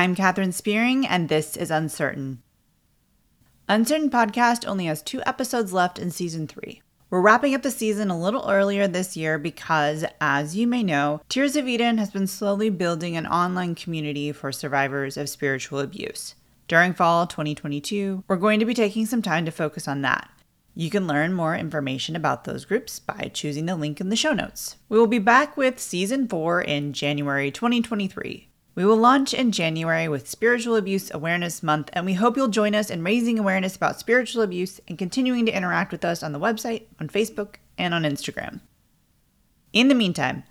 I'm Katherine Spearing, and this is Uncertain. Uncertain Podcast only has two episodes left in season three. We're wrapping up the season a little earlier this year because, as you may know, Tears of Eden has been slowly building an online community for survivors of spiritual abuse. During fall 2022, we're going to be taking some time to focus on that. You can learn more information about those groups by choosing the link in the show notes. We will be back with season 4 in January 2023. We will launch in January with Spiritual Abuse Awareness Month, and we hope you'll join us in raising awareness about spiritual abuse and continuing to interact with us on the website, on Facebook, and on Instagram. In the meantime,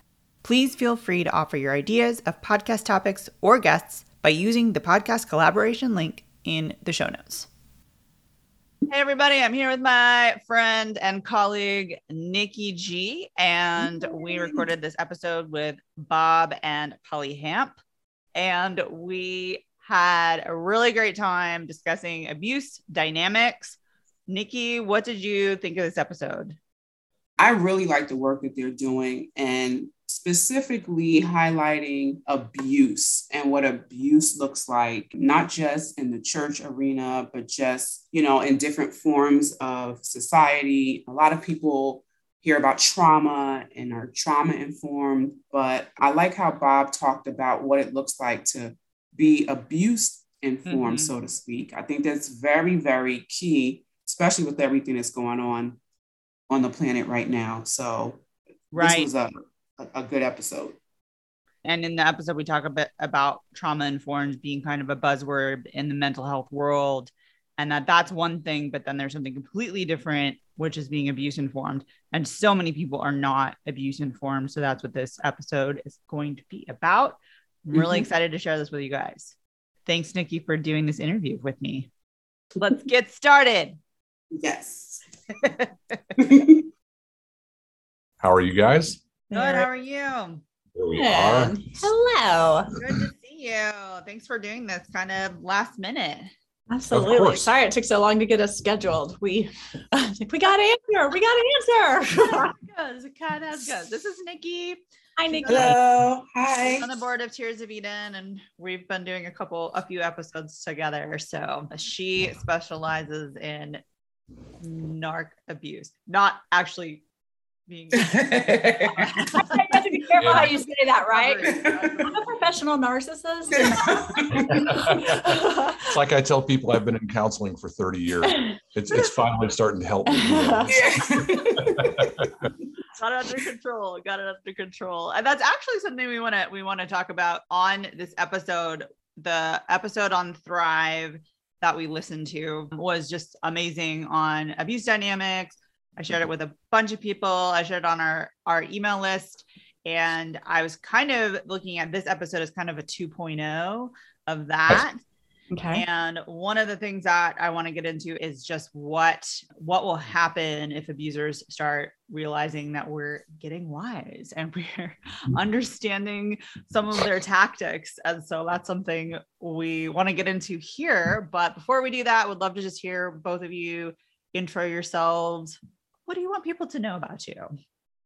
please feel free to offer your ideas of podcast topics or guests by using the podcast collaboration link in the show notes. Hey, everybody, I'm here with my friend and colleague, Nikki G, and we recorded this episode with Bob and Polly Hamp and we had a really great time discussing abuse dynamics. Nikki, what did you think of this episode? I really like the work that they're doing and specifically highlighting abuse and what abuse looks like, not just in the church arena, but just, you know, in different forms of society. A lot of people hear about trauma and are trauma informed. But I like how Bob talked about what it looks like to be abuse informed, mm-hmm. so to speak. I think that's very, very key, especially with everything that's going on on the planet right now. So right. this was a, a, a good episode. And in the episode, we talk a bit about trauma informed being kind of a buzzword in the mental health world and that that's one thing but then there's something completely different which is being abuse informed. And so many people are not abuse informed. So that's what this episode is going to be about. I'm really mm-hmm. excited to share this with you guys. Thanks nikki for doing this interview with me. Let's get started. Yes. How are you guys? Good how are you? Here we are. hello. Good to see you. Thanks for doing this kind of last minute Absolutely. Sorry it took so long to get us scheduled. We uh, we got an answer. We got an answer. it kind of goes. This is Nikki. Hi, Nikki. Hello. Hi. On the board of Tears of Eden, and we've been doing a couple, a few episodes together. So she specializes in narc abuse, not actually being. you have to be careful how you say that, right? I'm a professional narcissist. it's like I tell people I've been in counseling for 30 years. It's it's finally starting to help me. got it under control. Got it under control. And that's actually something we want to we want to talk about on this episode. The episode on Thrive that we listened to was just amazing on abuse dynamics I shared it with a bunch of people. I shared it on our our email list, and I was kind of looking at this episode as kind of a 2.0 of that. Okay. And one of the things that I want to get into is just what what will happen if abusers start realizing that we're getting wise and we're understanding some of their tactics. And so that's something we want to get into here. But before we do that, would love to just hear both of you intro yourselves, what do you want people to know about you?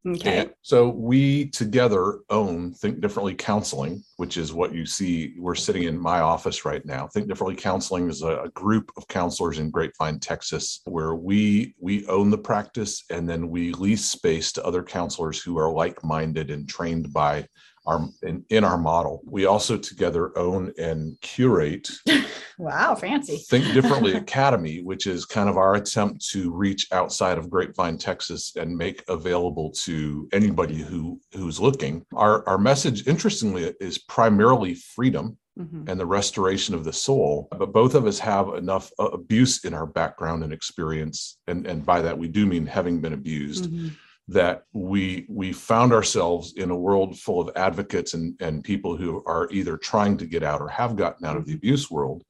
Okay. So we together own Think Differently Counseling, which is what you see. We're sitting in my office right now. Think Differently Counseling is a, group of counselors in Grapevine, Texas, where we we own the practice and then we lease space to other counselors who are like-minded and trained by our in, in our model. We also together own and curate Wow, fancy. Think Differently Academy, which is kind of our attempt to reach outside of Grapevine, Texas and make available to anybody who who's looking. Our our message interestingly is primarily freedom Mm-hmm. and the restoration of the soul. But both of us have enough uh, abuse in our background and experience, and and by that we do mean having been abused, mm-hmm that we we found ourselves in a world full of advocates and, and people who are either trying to get out or have gotten out of the mm-hmm. abuse world.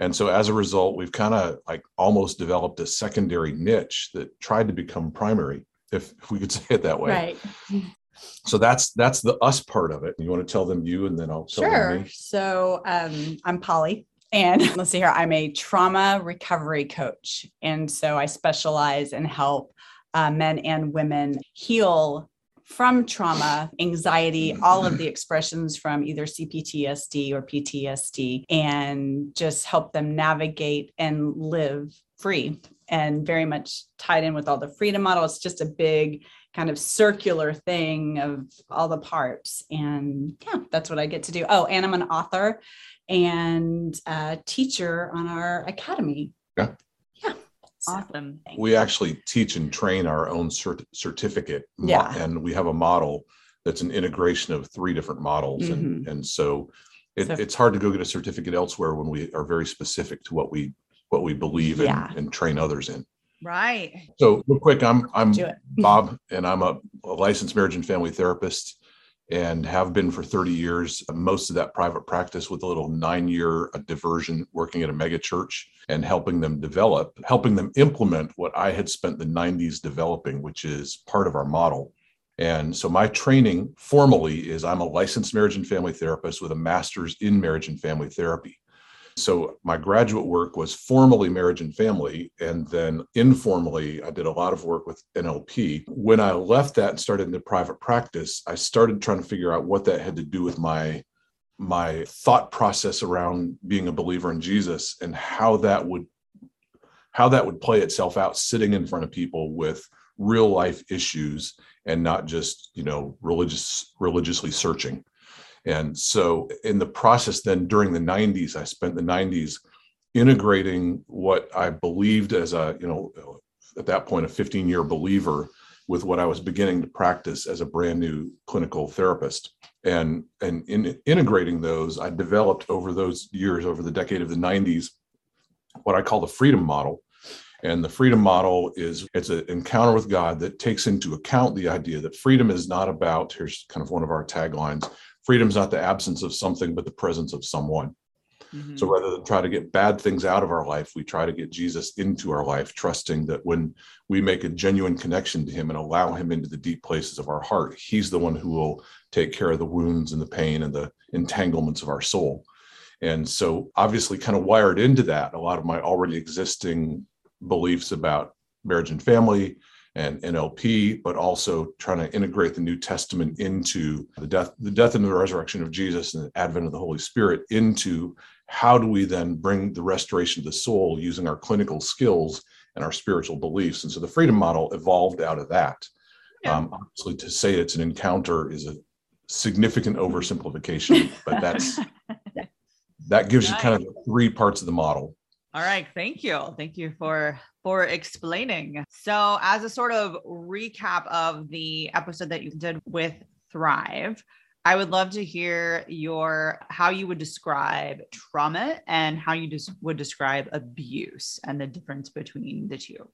And so as a result we've kind of like almost developed a secondary niche that tried to become primary if, if we could say it that way. Right. So that's that's the us part of it. You want to tell them you and then i'll tell sure them me? so um, i'm polly and let's see here. I'm a trauma recovery coach and so i specialize and help uh, men and women heal from trauma, anxiety, all of the expressions from either CPTSD or PTSD, and just help them navigate and live free and very much tied in with all the freedom model. It's just a big kind of circular thing of all the parts. And yeah, that's what I get to do. Oh, and I'm an author and a teacher on our academy. Yeah. Yeah. Awesome. We actually teach and train our own cert- certificate. Yeah. And we have a model that's an integration of three different models. And, and so, it, So- it's hard to go get a certificate elsewhere when we are very specific to what we what we believe in Yeah. and train others in. Right. So real quick, I'm I'm Bob, and I'm a, a licensed marriage and family therapist and have been for 30 years. Most of that private practice with a little nine year uh, diversion working at a mega church and helping them develop, helping them implement what I had spent the 90s developing, which is part of our model. And so my training formally is I'm a licensed marriage and family therapist with a master's in marriage and family therapy. So my graduate work was formally marriage and family, and then informally, I did a lot of work with NLP. When I left that and started into private practice, I started trying to figure out what that had to do with my my thought process around being a believer in Jesus and how that would how that would play itself out sitting in front of people with real life issues and not just you know religious religiously searching and so in the process then during the 90s i spent the 90s integrating what i believed as a you know at that point a 15 year believer with what i was beginning to practice as a brand new clinical therapist. And and in integrating those i developed over those years over the decade of the 90s what i call the freedom model. And the freedom model is it's an encounter with god that takes into account the idea that freedom is not about here's kind of one of our taglines freedom is not the absence of something but the presence of someone Mhm. so rather than try to get bad things out of our life, we try to get Jesus into our life, trusting that when we make a genuine connection to him and allow him into the deep places of our heart, he's the one who will take care of the wounds and the pain and the entanglements of our soul. And so obviously kind of wired into that, a lot of my already existing beliefs about marriage and family and NLP, but also trying to integrate the New Testament into the death, the death and the resurrection of Jesus and the advent of the Holy Spirit into how do we then bring the restoration of the soul using our clinical skills and our spiritual beliefs? And so the freedom model evolved out of that. Yeah. Um, obviously, to say it's an encounter is a significant oversimplification, but that's that gives you kind of three parts of the model. All right, thank you. Thank you for for explaining. So, as a sort of recap of the episode that you did with Thrive, I would love to hear your how you would describe trauma and how you just would describe abuse and the difference between the two.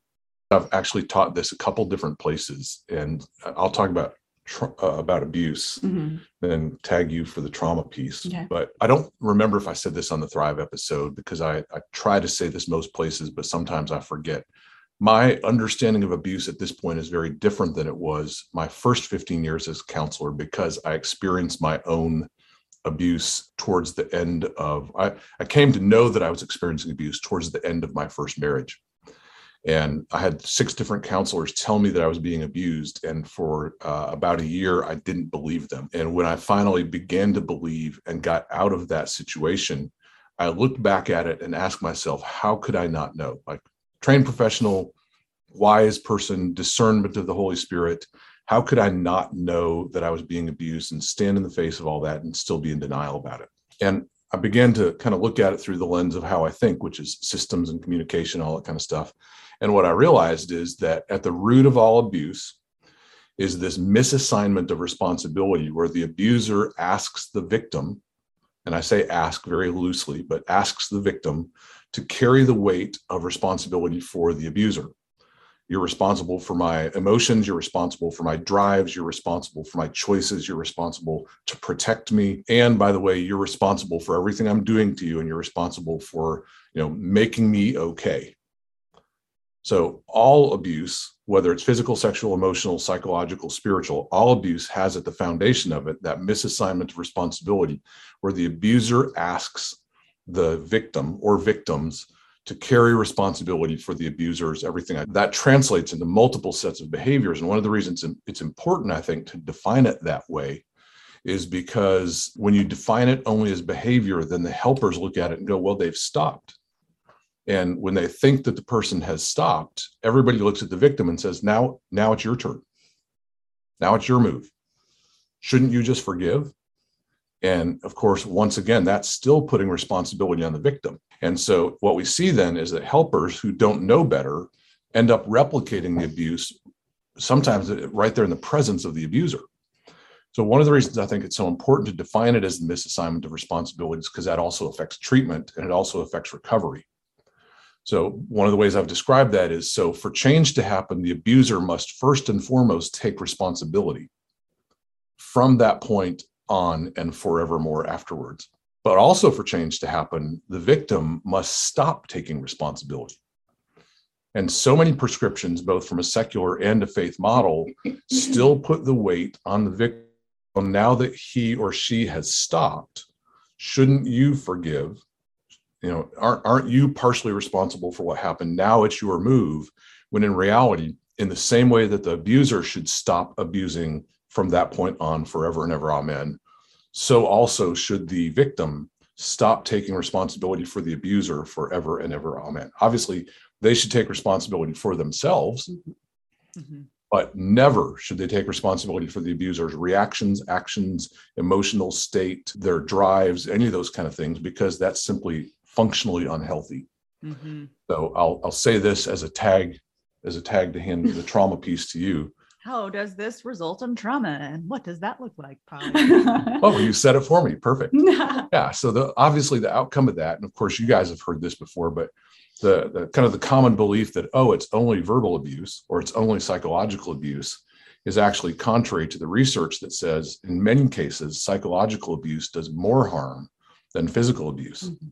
I've actually taught this a couple different places, and I'll talk about tra- uh, about abuse, Mhm. then tag you for the trauma piece. Okay. But I don't remember if I said this on the Thrive episode because I, I try to say this most places, but sometimes I forget. My understanding of abuse at this point is very different than it was my first 15 years as a counselor because I experienced my own abuse towards the end of I, I came to know that I was experiencing abuse towards the end of my first marriage. And I had six different counselors tell me that I was being abused. And for uh, about a year, I didn't believe them. And when I finally began to believe and got out of that situation, I looked back at it and asked myself, how could I not know? Like, trained professional, wise person, discernment of the Holy Spirit. How could I not know that I was being abused and stand in the face of all that and still be in denial about it? And I began to kind of look at it through the lens of how I think, which is systems and communication, all that kind of stuff. And what I realized is that at the root of all abuse is this misassignment of responsibility where the abuser asks the victim, and I say ask very loosely, but asks the victim to carry the weight of responsibility for the abuser. You're responsible for my emotions. You're responsible for my drives. You're responsible for my choices. You're responsible to protect me. And by the way, you're responsible for everything I'm doing to you, and you're responsible for you know making me okay. So all abuse, whether it's physical, sexual, emotional, psychological, spiritual, all abuse has at the foundation of it that misassignment of responsibility, where the abuser asks the victim or victims to carry responsibility for the abusers, everything that translates into multiple sets of behaviors. And one of the reasons it's important, I think, to define it that way is because when you define it only as behavior, then the helpers look at it and go, well, they've stopped. And when they think that the person has stopped, everybody looks at the victim and says, now, now it's your turn. Now it's your move. Shouldn't you just forgive? And of course, once again, that's still putting responsibility on the victim. And so what we see then is that helpers who don't know better end up replicating the abuse, sometimes right there in the presence of the abuser. So one of the reasons I think it's so important to define it as the misassignment of responsibilities because that also affects treatment and it also affects recovery. So one of the ways I've described that is so for change to happen, the abuser must first and foremost take responsibility from that point on and forevermore afterwards. But also for change to happen, the victim must stop taking responsibility. And so many prescriptions, both from a secular and a faith model, still put the weight on the victim now that he or she has stopped, shouldn't you forgive? You know, aren't, aren't you partially responsible for what happened? Now it's your move. When in reality, in the same way that the abuser should stop abusing from that point on forever and ever, amen, so also should the victim stop taking responsibility for the abuser forever and ever, amen. Obviously, they should take responsibility for themselves. Mm-hmm. mm-hmm but never should they take responsibility for the abuser's reactions, actions, emotional state, their drives, any of those kind of things, because that's simply functionally unhealthy. Mm-hmm. So I'll I'll say this as a tag, as a tag to hand the trauma piece to you. How does this result in trauma, and what does that look like, Paul? oh, you said it for me. Perfect. yeah. So the obviously the outcome of that, and of course you guys have heard this before, but the, the kind of the common belief that oh it's only verbal abuse or it's only psychological abuse is actually contrary to the research that says in many cases psychological abuse does more harm than physical abuse mm-hmm.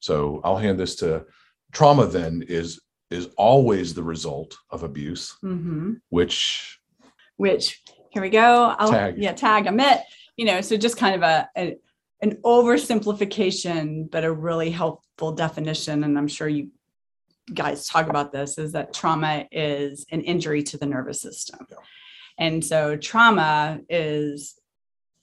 So i'll hand this to trauma then is is always the result of abuse mm-hmm. which which here we go i'll tag. yeah tag it you know so just kind of a, a an oversimplification but a really helpful definition and i'm sure you guys talk about this is that trauma is an injury to the nervous system. Yeah. And so trauma is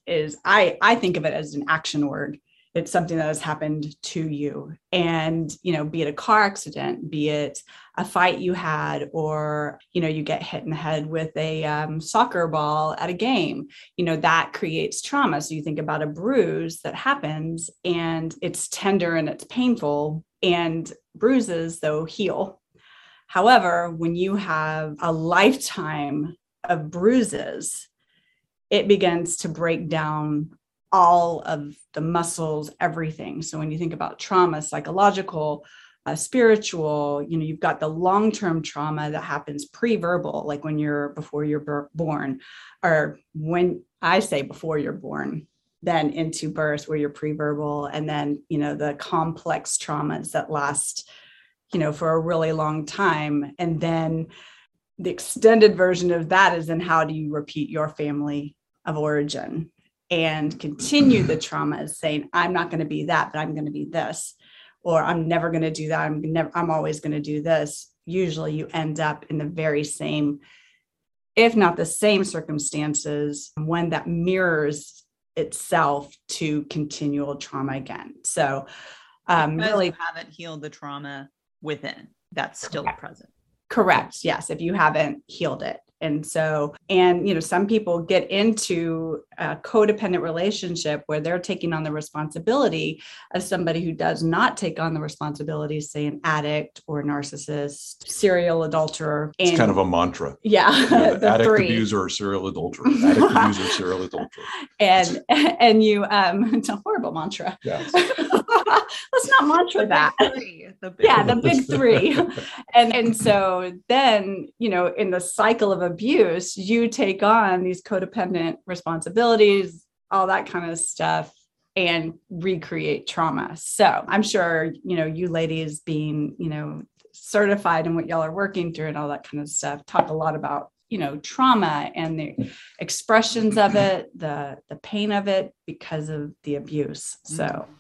is I I think of it as an action word. It's something that has happened to you. And, you know, be it a car accident, be it a fight you had, or, you know, you get hit in the head with a um, soccer ball at a game, you know, that creates trauma. So you think about a bruise that happens and it's tender and it's painful, and bruises, though, heal. However, when you have a lifetime of bruises, it begins to break down all of the muscles, everything. So when you think about trauma, psychological, uh, spiritual, you know, you've got the long-term trauma that happens pre-verbal, like when you're before you're born, or when I say before you're born, then into birth where you're pre-verbal and then you know the complex traumas that last you know for a really long time and then the extended version of that is then how do you repeat your family of origin and continue the trauma as saying i'm not going to be that but i'm going to be this or i'm never going to do that i'm never i'm always going to do this usually you end up in the very same if not the same circumstances when that mirrors itself to continual trauma again. So, um, really haven't healed the trauma within, that's still correct. present. Correct. Yes. If you haven't healed it. And so, and, you know, some people get into a codependent relationship where they're taking on the responsibility of somebody who does not take on the responsibility, say an addict or a narcissist, serial adulterer. And, it's kind of a mantra. Yeah. addict, three. abuser, or serial adulterer. Addict, abuser, serial adulterer. And, and you, um, it's a horrible mantra. Yes. Let's not mantra that. Three, the yeah, the big three. and and so then, you know, in the cycle of abuse, you take on these codependent responsibilities, all that kind of stuff and recreate trauma. So, I'm sure, you know, you ladies being, you know, certified in what y'all are working through and all that kind of stuff talk a lot about you know trauma and the expressions of it the the pain of it because of the abuse so mm-hmm.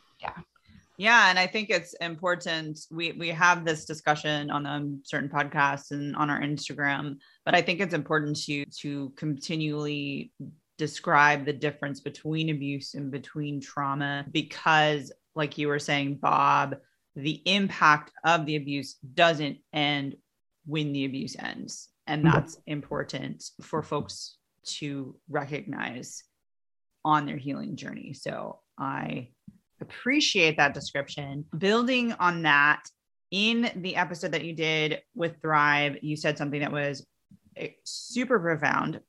Yeah and I think it's important. We we have this discussion on um, certain podcasts and on our Instagram, but I think it's important to to continually describe the difference between abuse and between trauma because, like you were saying, Bob, the impact of the abuse doesn't end when the abuse ends, and that's important for folks to recognize on their healing journey. So I appreciate that description. Building on that, in the episode that you did with Thrive, you said something that was eh, super profound.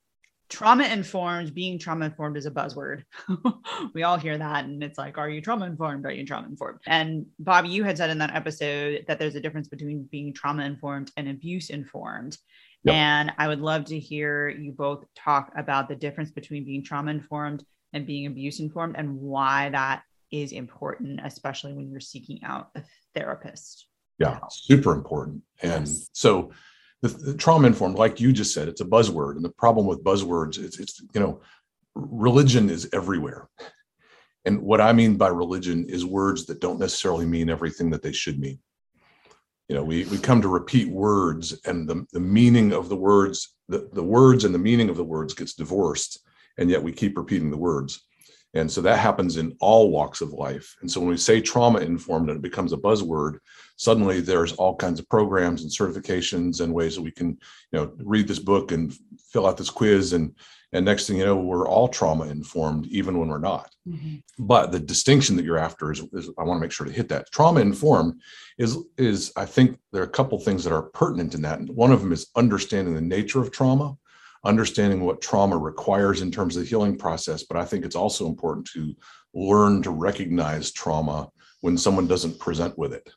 Trauma informed, being trauma informed is a buzzword. we all hear that. And it's like, are you trauma informed? Are you trauma informed? And Bob, you had said in that episode that there's a difference between being trauma informed and abuse informed. Yep. And I would love to hear you both talk about the difference between being trauma informed and being abuse informed and why that is important, especially when you're seeking out a therapist. Yeah, super important. And yes. so the, the trauma informed, like you just said, it's a buzzword. And the problem with buzzwords, it's, it's, you know, religion is everywhere. And what I mean by religion is words that don't necessarily mean everything that they should mean. You know, we, we come to repeat words and the, the meaning of the words, the, the words and the meaning of the words gets divorced. And yet we keep repeating the words. And so that happens in all walks of life. And so when we say trauma informed and it becomes a buzzword, suddenly there's all kinds of programs and certifications and ways that we can, you know, read this book and fill out this quiz and and next thing you know, we're all trauma informed, even when we're not. Mm-hmm. But the distinction that you're after is, is I want to make sure to hit that. Trauma informed is is I think there are a couple things that are pertinent in that. And one of them is understanding the nature of trauma understanding what trauma requires in terms of the healing process. But I think it's also important to learn to recognize trauma when someone doesn't present with it.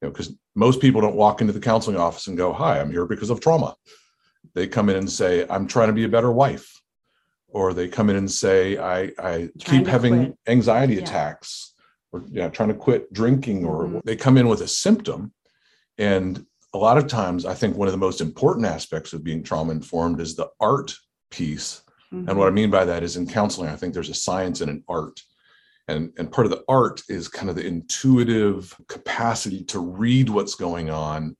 You know, because most people don't walk into the counseling office and go, Hi, I'm here because of trauma. They come in and say, I'm trying to be a better wife. Or they come in and say, I, I keep having quit. anxiety yeah. attacks or yeah, trying to quit drinking, or mm-hmm. they come in with a symptom and a lot of times i think one of the most important aspects of being trauma informed is the art piece mm-hmm. and what i mm-hmm. mean by that is in counseling i think there's a science and an art and and part of the art is kind of the intuitive capacity to read what's going on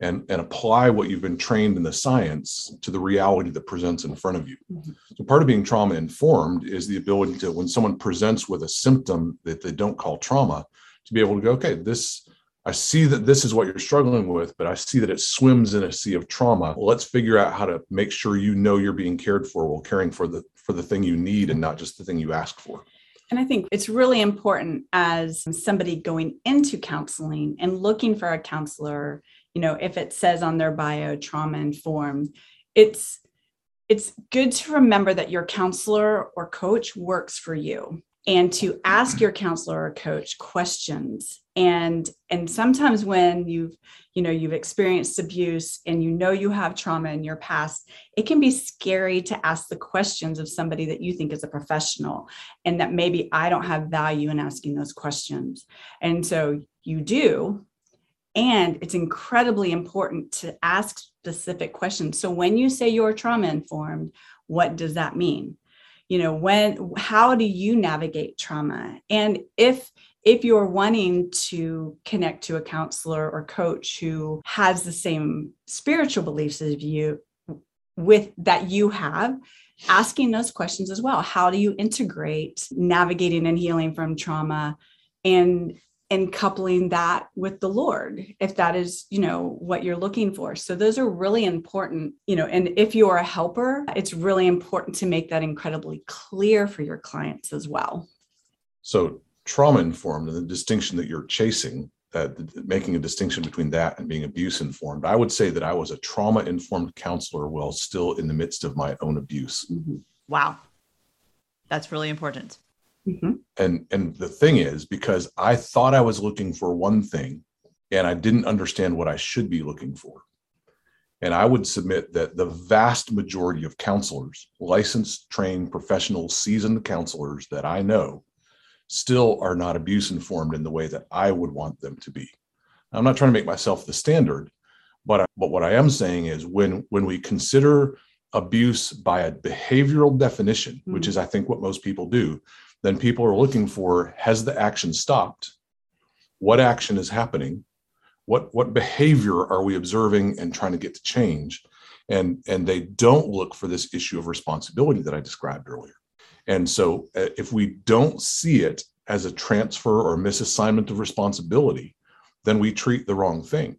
and and apply what you've been trained in the science to the reality that presents in front of you mm-hmm. so part of being trauma informed is the ability to when someone presents with a symptom that they don't call trauma to be able to go okay this I see that this is what you're struggling with, but I see that it swims in a sea of trauma. Let's figure out how to make sure you know you're being cared for while caring for the for the thing you need and not just the thing you ask for. And I think it's really important as somebody going into counseling and looking for a counselor, you know, if it says on their bio trauma informed, it's it's good to remember that your counselor or coach works for you and to ask your counselor or coach questions. And and sometimes when you've you know you've experienced abuse and you know you have trauma in your past it can be scary to ask the questions of somebody that you think is a professional and that maybe i don't have value in asking those questions. And so you do. And it's incredibly important to ask specific questions. So when you say you're trauma informed what does that mean you know when how do you navigate trauma? And if if you're wanting to connect to a counselor or coach who has the same spiritual beliefs as you with that you have asking those questions as well. How do you integrate navigating and healing from trauma and and coupling that with the lord if that is you know what you're looking for. So those are really important you know and if you're a helper it's really important to make that incredibly clear for your clients as well. So trauma informed and the distinction that you're chasing uh, making a distinction between that and being abuse informed i would say that i was a trauma informed counselor while still in the midst of my own abuse. Mm-hmm. wow. That's really important Mm-hmm. And and the thing is, because I thought I was looking for one thing, and I didn't understand what I should be looking for. And I would submit that the vast majority of counselors, licensed, trained, professional, seasoned counselors that I know, still are not abuse informed in the way that I would want them to be. I'm not trying to make myself the standard, but I, but what I am saying is when when we consider abuse by a behavioral definition, mm-hmm. which is I think what most people do, then people are looking for has the action stopped? What action is happening? What what behavior are we observing and trying to get to change? And and they don't look for this issue of responsibility that i described earlier. And so uh, if we don't see it as a transfer or misassignment of responsibility then we treat the wrong thing.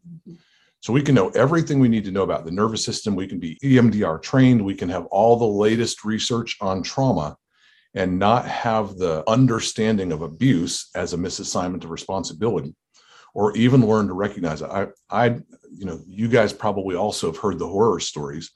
So we can know everything we need to know about the nervous system. We can be emdr trained. We can have all the latest research on trauma and not have the understanding of abuse as a misassignment of responsibility or even learn to recognize it. I, I, you know, you guys probably also have heard the horror stories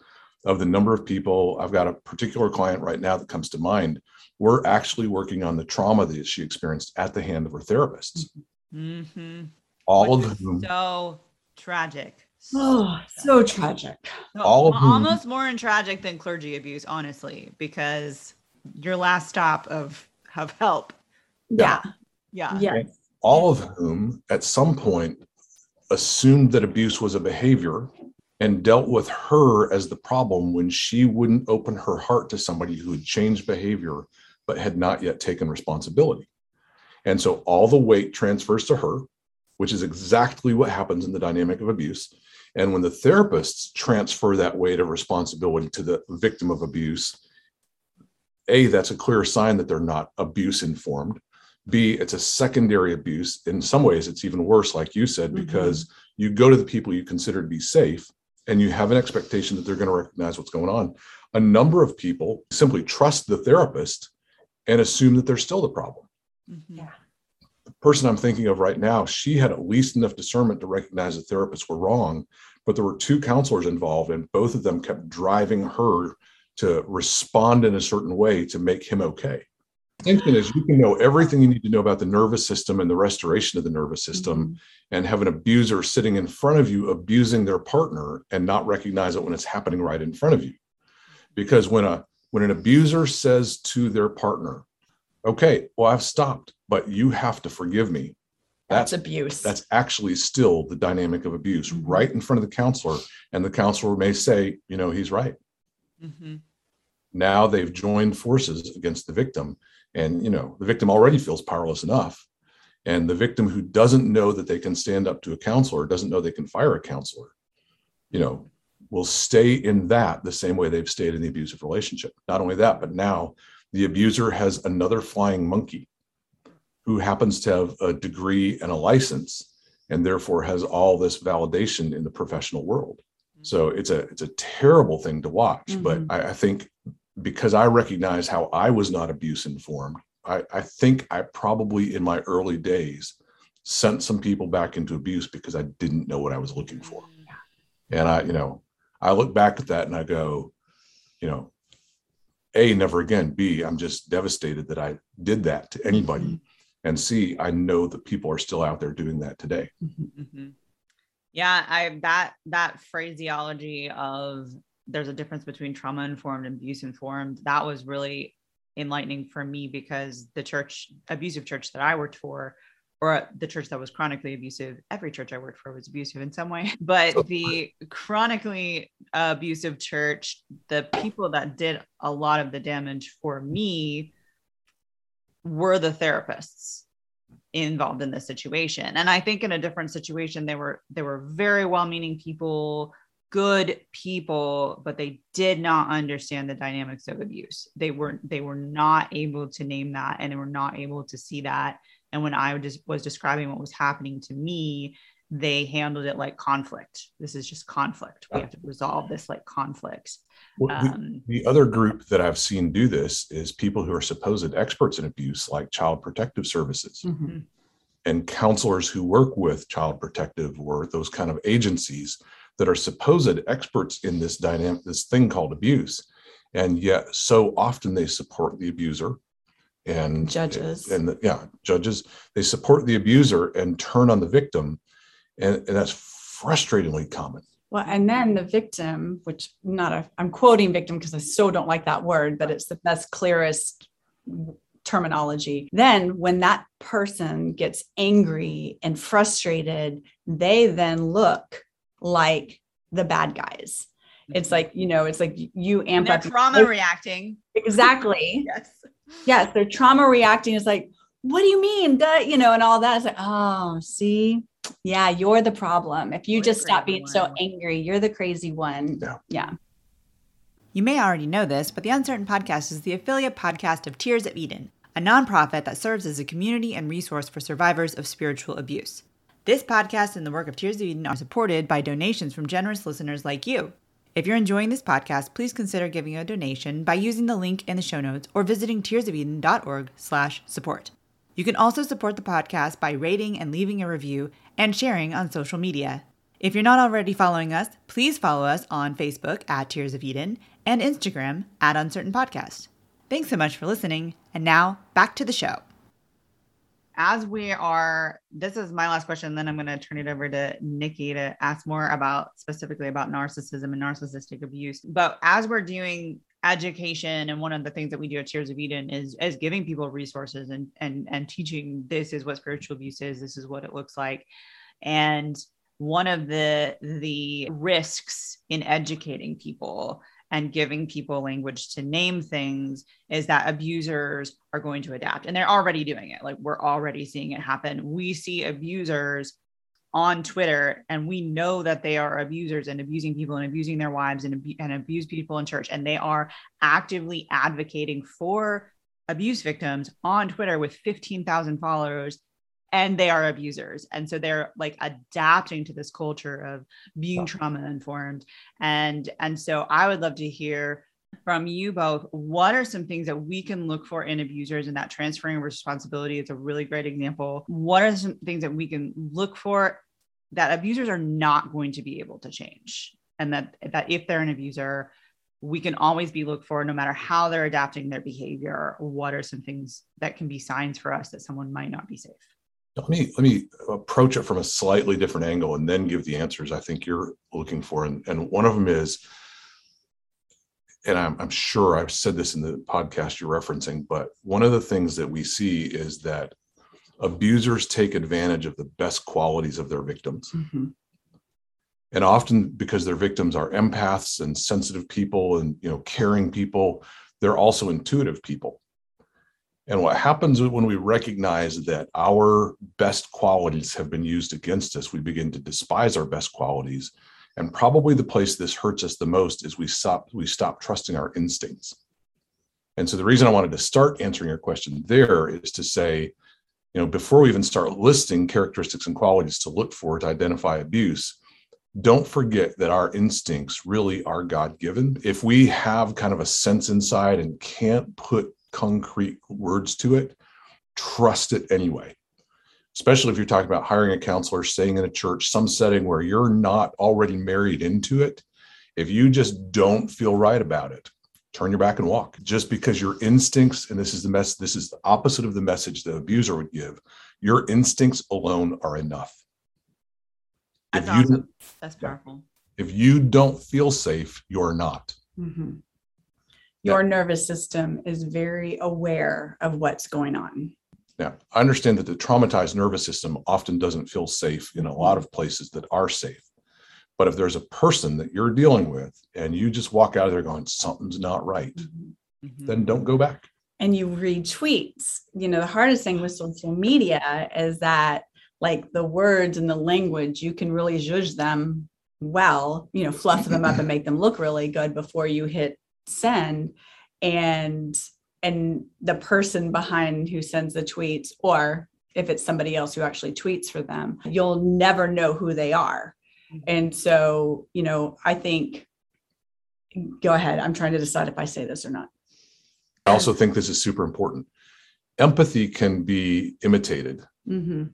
of the number of people. I've got a particular client right now that comes to mind. We're actually working on the trauma that she experienced at the hand of her therapists. Mm-hmm. All Which of is whom, so tragic. Oh, so tragic. So all of whom- almost more tragic than clergy abuse, honestly, because your last stop of of help. Yeah. Yeah. Yes. all of whom at some point assumed that abuse was a behavior and dealt with her as the problem when she wouldn't open her heart to somebody who had changed behavior but had not yet taken responsibility. And so all the weight transfers to her, which is exactly what happens in the dynamic of abuse. And when the therapists transfer that weight of responsibility to the victim of abuse, A, that's a clear sign that they're not abuse informed. B, it's a secondary abuse. In some ways, it's even worse, like you said, Mhm. because you go to the people you consider to be safe and you have an expectation that they're going to recognize what's going on. A number of people simply trust the therapist and assume that they're still the problem. Mhm. Yeah. The person I'm thinking of right now, she had at least enough discernment to recognize the therapists were wrong, but there were two counselors involved, and both of them kept driving her to respond in a certain way to make him okay. Thinking is you can know everything you need to know about the nervous system and the restoration of the nervous system, and have an abuser sitting in front of you abusing their partner and not recognize it when it's happening right in front of you. Because when a when an abuser says to their partner, "Okay, well I've stopped, but you have to forgive me," That's that's abuse. that's actually still the dynamic of abuse Mhm. right in front of the counselor, and the counselor may say, "You know, he's right." Mhm. Now they've joined forces against the victim, and you know the victim already feels powerless enough. And the victim who doesn't know that they can stand up to a counselor doesn't know they can fire a counselor you know will stay in that the same way they've stayed in the abusive relationship. Not only that but now the abuser has another flying monkey who happens to have a degree and a license and therefore has all this validation in the professional world. So it's a it's a terrible thing to watch but Mhm. I, I think because I recognize how I was not abuse informed, I, I think I probably in my early days sent some people back into abuse because I didn't know what I was looking for. Mm. And I, you know, I look back at that and I go, you know, A, never again. B, I'm just devastated that I did that to anybody. Mm-hmm. And C, I know that people are still out there doing that today. Mhm. Yeah, I that that phraseology of there's a difference between trauma informed and abuse informed. That was really enlightening for me because the church abusive church that I worked for or the church that was chronically abusive every church i worked for was abusive in some way but the chronically abusive church the people that did a lot of the damage for me were the therapists involved in this situation and i think in a different situation they were they were very well-meaning people good people but they did not understand the dynamics of abuse. They were they were not able to name that and they were not able to see that. And when i just was describing what was happening to me they handled it like conflict. This is just conflict. We have to resolve this like conflict. Well, the- um, The other group that I've seen do this is people who are supposed experts in abuse, like Child Protective Services. Mhm. and counselors who work with Child Protective or those kind of agencies that are supposed experts in this dynamic, this thing called abuse. And yet, so often they support the abuser and Judges. and the- yeah, judges they support the abuser and turn on the victim, and, and that's frustratingly common. Well, and then the victim, which not a, I'm quoting victim because I so don't like that word, but it's the best, clearest terminology. Then, when that person gets angry and frustrated, they then look like the bad guys. It's mm-hmm. like, you know, it's like you amp up trauma reacting Exactly. yes Yes, they're trauma reacting is like, what do you mean? That, you know, and all that. It's like, oh, see, yeah, you're the problem. If you You're just stop crazy being so angry, you're the crazy one. Yeah. Yeah. You may already know this, but the Uncertain Podcast is the affiliate podcast of Tears of Eden, a nonprofit that serves as a community and resource for survivors of spiritual abuse. This podcast and the work of Tears of Eden are supported by donations from generous listeners like you. If you're enjoying this podcast, please consider giving a donation by using the link in the show notes or visiting tearsofeden.org/support. You can also support the podcast by rating and leaving a review and sharing on social media. If you're not already following us, please follow us on Facebook at Tears of Eden and Instagram at Uncertain Podcast. Thanks so much for listening. And now back to the show. As we are, this is my last question, then I'm going to turn it over to Nikki to ask more about specifically about narcissism and narcissistic abuse. But as we're doing education and one of the things that we do at Tears of Eden is is giving people resources and and and teaching this is what spiritual abuse is, this is what it looks like. And one of the the risks in educating people and giving people language to name things is that abusers are going to adapt and they're already doing it. Like we're already seeing it happen. We see abusers on twitter and we know that they are abusers and abusing people and abusing their wives and, abu- and abuse people in church and they are actively advocating for abuse victims on twitter with 15,000 followers and they are abusers. And so they're like adapting to this culture of being trauma informed and and so i would love to hear from you both what are some things that we can look for in abusers and that transferring responsibility is a really great example. What are some things that we can look for that abusers are not going to be able to change? And that that if they're an abuser we can always be looked for no matter how they're adapting their behavior what are some things that can be signs for us that someone might not be safe Let me let me approach it from a slightly different angle and then give the answers I think you're looking for. And, and one of them is, and I'm, I'm sure I've said this in the podcast you're referencing, but one of the things that we see is that abusers take advantage of the best qualities of their victims. Mm-hmm. And often because their victims are empaths and sensitive people and you know caring people, they're also intuitive people. And what happens when we recognize that our best qualities have been used against us, we begin to despise our best qualities. And probably the place this hurts us the most is we stop we stop trusting our instincts. And so the reason I wanted to start answering your question there is to say, you know, before we even start listing characteristics and qualities to look for to identify abuse, don't forget that our instincts really are God given. If we have kind of a sense inside and can't put concrete words to it, trust it anyway. Especially if you're talking about hiring a counselor, staying in a church, some setting where you're not already married into it. If you just don't feel right about it, turn your back and walk. Just because your instincts, and this is the mess, this is the opposite of the message the abuser would give, your instincts alone are enough. That's If you- awesome. That's Yeah. powerful. If you don't feel safe, you're not. Mhm. Your nervous system is very aware of what's going on. Now, I understand that the traumatized nervous system often doesn't feel safe in a lot of places that are safe. But if there's a person that you're dealing with and you just walk out of there going, something's not right, Mhm. then don't go back. and you read tweets. You know, the hardest thing with social media is that, like, the words and the language, you can really judge them well, you know, fluff them up and make them look really good before you hit send. And and the person behind who sends the tweets, or if it's somebody else who actually tweets for them, you'll never know who they are. And so, you know, I think go ahead. I'm trying to decide if I say this or not. I also think this is super important. Empathy can be imitated, hmm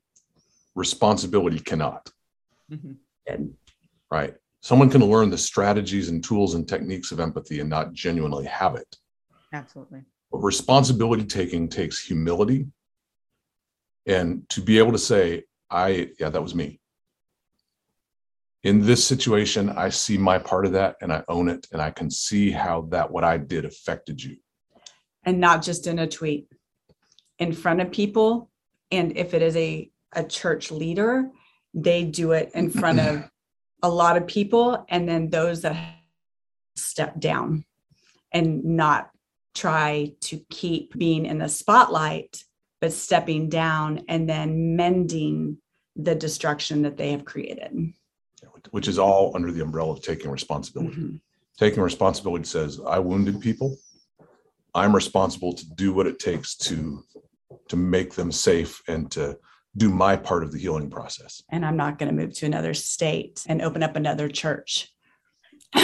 responsibility cannot, Mhm. Right? Someone can learn the strategies and tools and techniques of empathy and not genuinely have it. Absolutely. But responsibility taking takes humility and to be able to say, I, yeah, that was me. In this situation, I see my part of that and I own it and I can see how that what I did affected you. and not just in a tweet in front of people and if it is a a church leader they do it in front of a lot of people and then those that step down and not try to keep being in the spotlight but stepping down and then mending the destruction that they have created. Which is all under the umbrella of taking responsibility. Mhm. Taking responsibility says, I wounded people. I'm responsible to do what it takes to to make them safe and to do my part of the healing process. And I'm not going to move to another state and open up another church.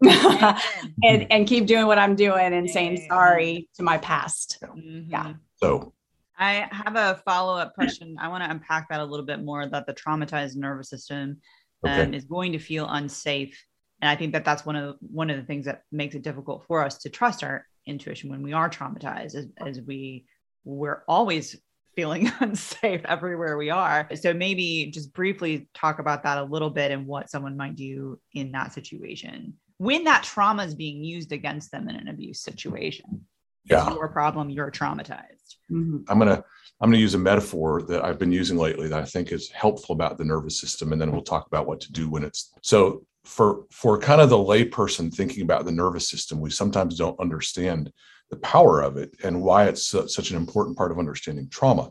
And, and keep doing what I'm doing and saying sorry to my past. Yeah. Mhm. So I have a follow up question. I want to unpack that a little bit more that the traumatized nervous system um, Okay. is going to feel unsafe. And I think that that's one of the, one of the things that makes it difficult for us to trust our intuition when we are traumatized, as, as we we're always feeling unsafe everywhere we are. So maybe just briefly talk about that a little bit and what someone might do in that situation when that trauma is being used against them in an abuse situation. yeah. It's your problem. You're traumatized. Mhm. I'm gonna I'm gonna use a metaphor that I've been using lately that I think is helpful about the nervous system, and then we'll talk about what to do when it's so for for kind of the layperson thinking about the nervous system, we sometimes don't understand the power of it and why it's such an important part of understanding trauma.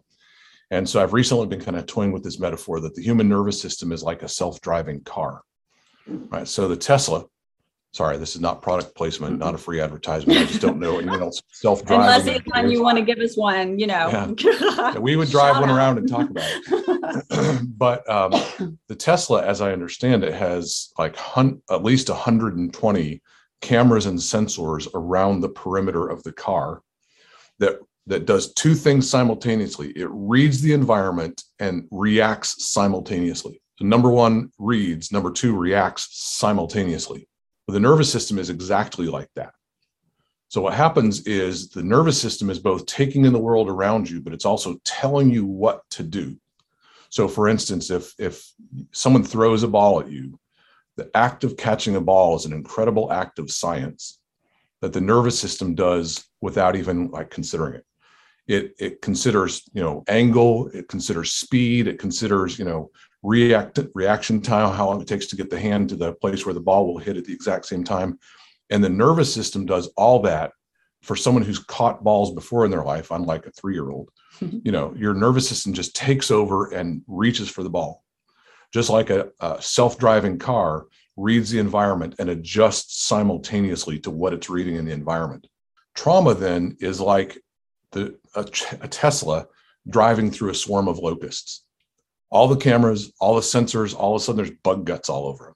And so I've recently been kind of toying with this metaphor that the human nervous system is like a self-driving car. Right. So the Tesla, sorry, this is not product placement, not a free advertisement. I just don't know anyone else self-driving. Unless anytime you want to give us one, you know. Yeah, we would drive Shout one out. around and talk about it. but um, the Tesla, as I understand it, has like hun- at least 120 cameras and sensors around the perimeter of the car that that does two things simultaneously. It reads the environment and reacts simultaneously. So number one reads, number two reacts simultaneously. The nervous system is exactly like that. So what happens is the nervous system is both taking in the world around you, but it's also telling you what to do. So for instance, if if someone throws a ball at you, the act of catching a ball is an incredible act of science that the nervous system does without even like considering it. It it considers, you know, angle, it considers speed, it considers, you know, react reaction time, how long it takes to get the hand to the place where the ball will hit at the exact same time. And the nervous system does all that for someone who's caught balls before in their life, unlike a three year old. Mm-hmm. you know, your nervous system just takes over and reaches for the ball. Just like a, a self driving car reads the environment and adjusts simultaneously to what it's reading in the environment. Trauma then is like the, a, a Tesla driving through a swarm of locusts. All the cameras, all the sensors, all of a sudden there's bug guts all over them.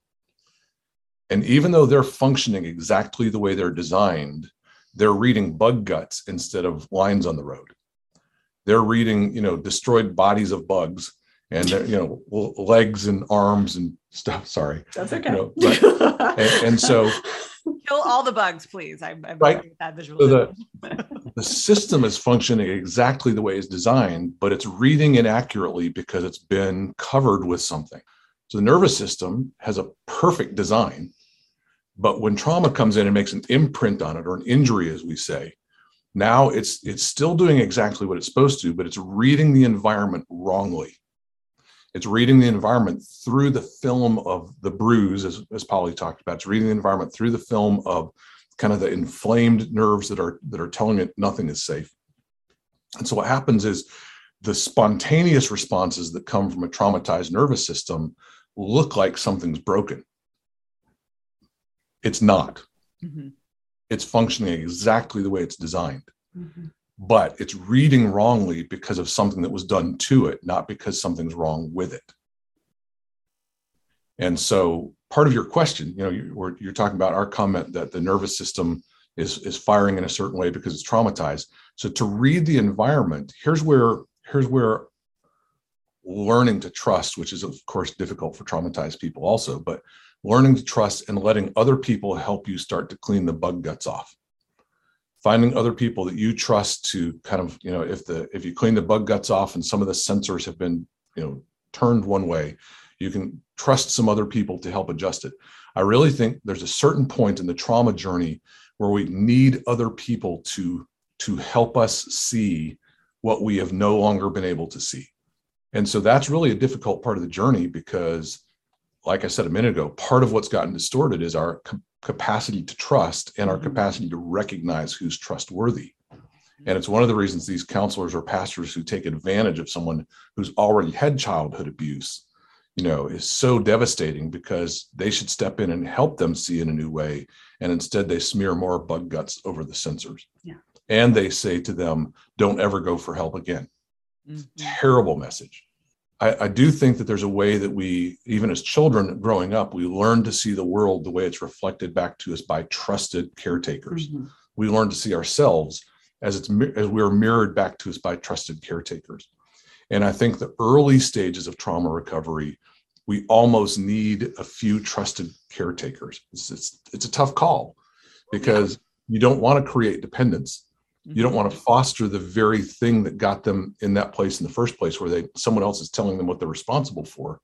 And even though they're functioning exactly the way they're designed, they're reading bug guts instead of lines on the road. They're reading, you know, destroyed bodies of bugs and they're, you know, legs and arms and stuff. Sorry. That's You okay. know, but- and, and so Kill all the bugs, please. I'm, I'm Right. that So visual. the, the system is functioning exactly the way it's designed, but it's reading inaccurately because it's been covered with something. So the nervous system has a perfect design, but when trauma comes in and makes an imprint on it or an injury, as we say, now it's it's still doing exactly what it's supposed to, but it's reading the environment wrongly. It's reading the environment through the film of the bruise, as, as Polly talked about. It's reading the environment through the film of kind of the inflamed nerves that are that are telling it nothing is safe. And so what happens is the spontaneous responses that come from a traumatized nervous system look like something's broken. It's not. Mhm. It's functioning exactly the way it's designed, Mhm. But it's reading wrongly because of something that was done to it, not because something's wrong with it. And so part of your question, you know, you, you're talking about our comment that the nervous system is, is firing in a certain way because it's traumatized. So to read the environment, here's where, here's where learning to trust, which is of course difficult for traumatized people also, but learning to trust and letting other people help you start to clean the bug guts off. Finding other people that you trust to kind of, you know, if the if you clean the bug guts off and some of the sensors have been, you know, turned one way, you can trust some other people to help adjust it. I really think there's a certain point in the trauma journey where we need other people to to help us see what we have no longer been able to see. And so that's really a difficult part of the journey because like I said a minute ago, part of what's gotten distorted is our capacity to trust and our Mhm. capacity to recognize who's trustworthy. And it's one of the reasons these counselors or pastors who take advantage of someone who's already had childhood abuse, you know, is so devastating because they should step in and help them see in a new way. And instead, they smear more bug guts over the sensors. Yeah. And they say to them, don't ever go for help again. Mhm. Terrible message. I, I do think that there's a way that we, even as children growing up, we learn to see the world the way it's reflected back to us by trusted caretakers. Mhm. we learn to see ourselves as it's as we are mirrored back to us by trusted caretakers. And i think the early stages of trauma recovery we almost need a few trusted caretakers. It's it's, it's a tough call because you don't want to create dependence you don't want to foster the very thing that got them in that place in the first place where they someone else is telling them what they're responsible for.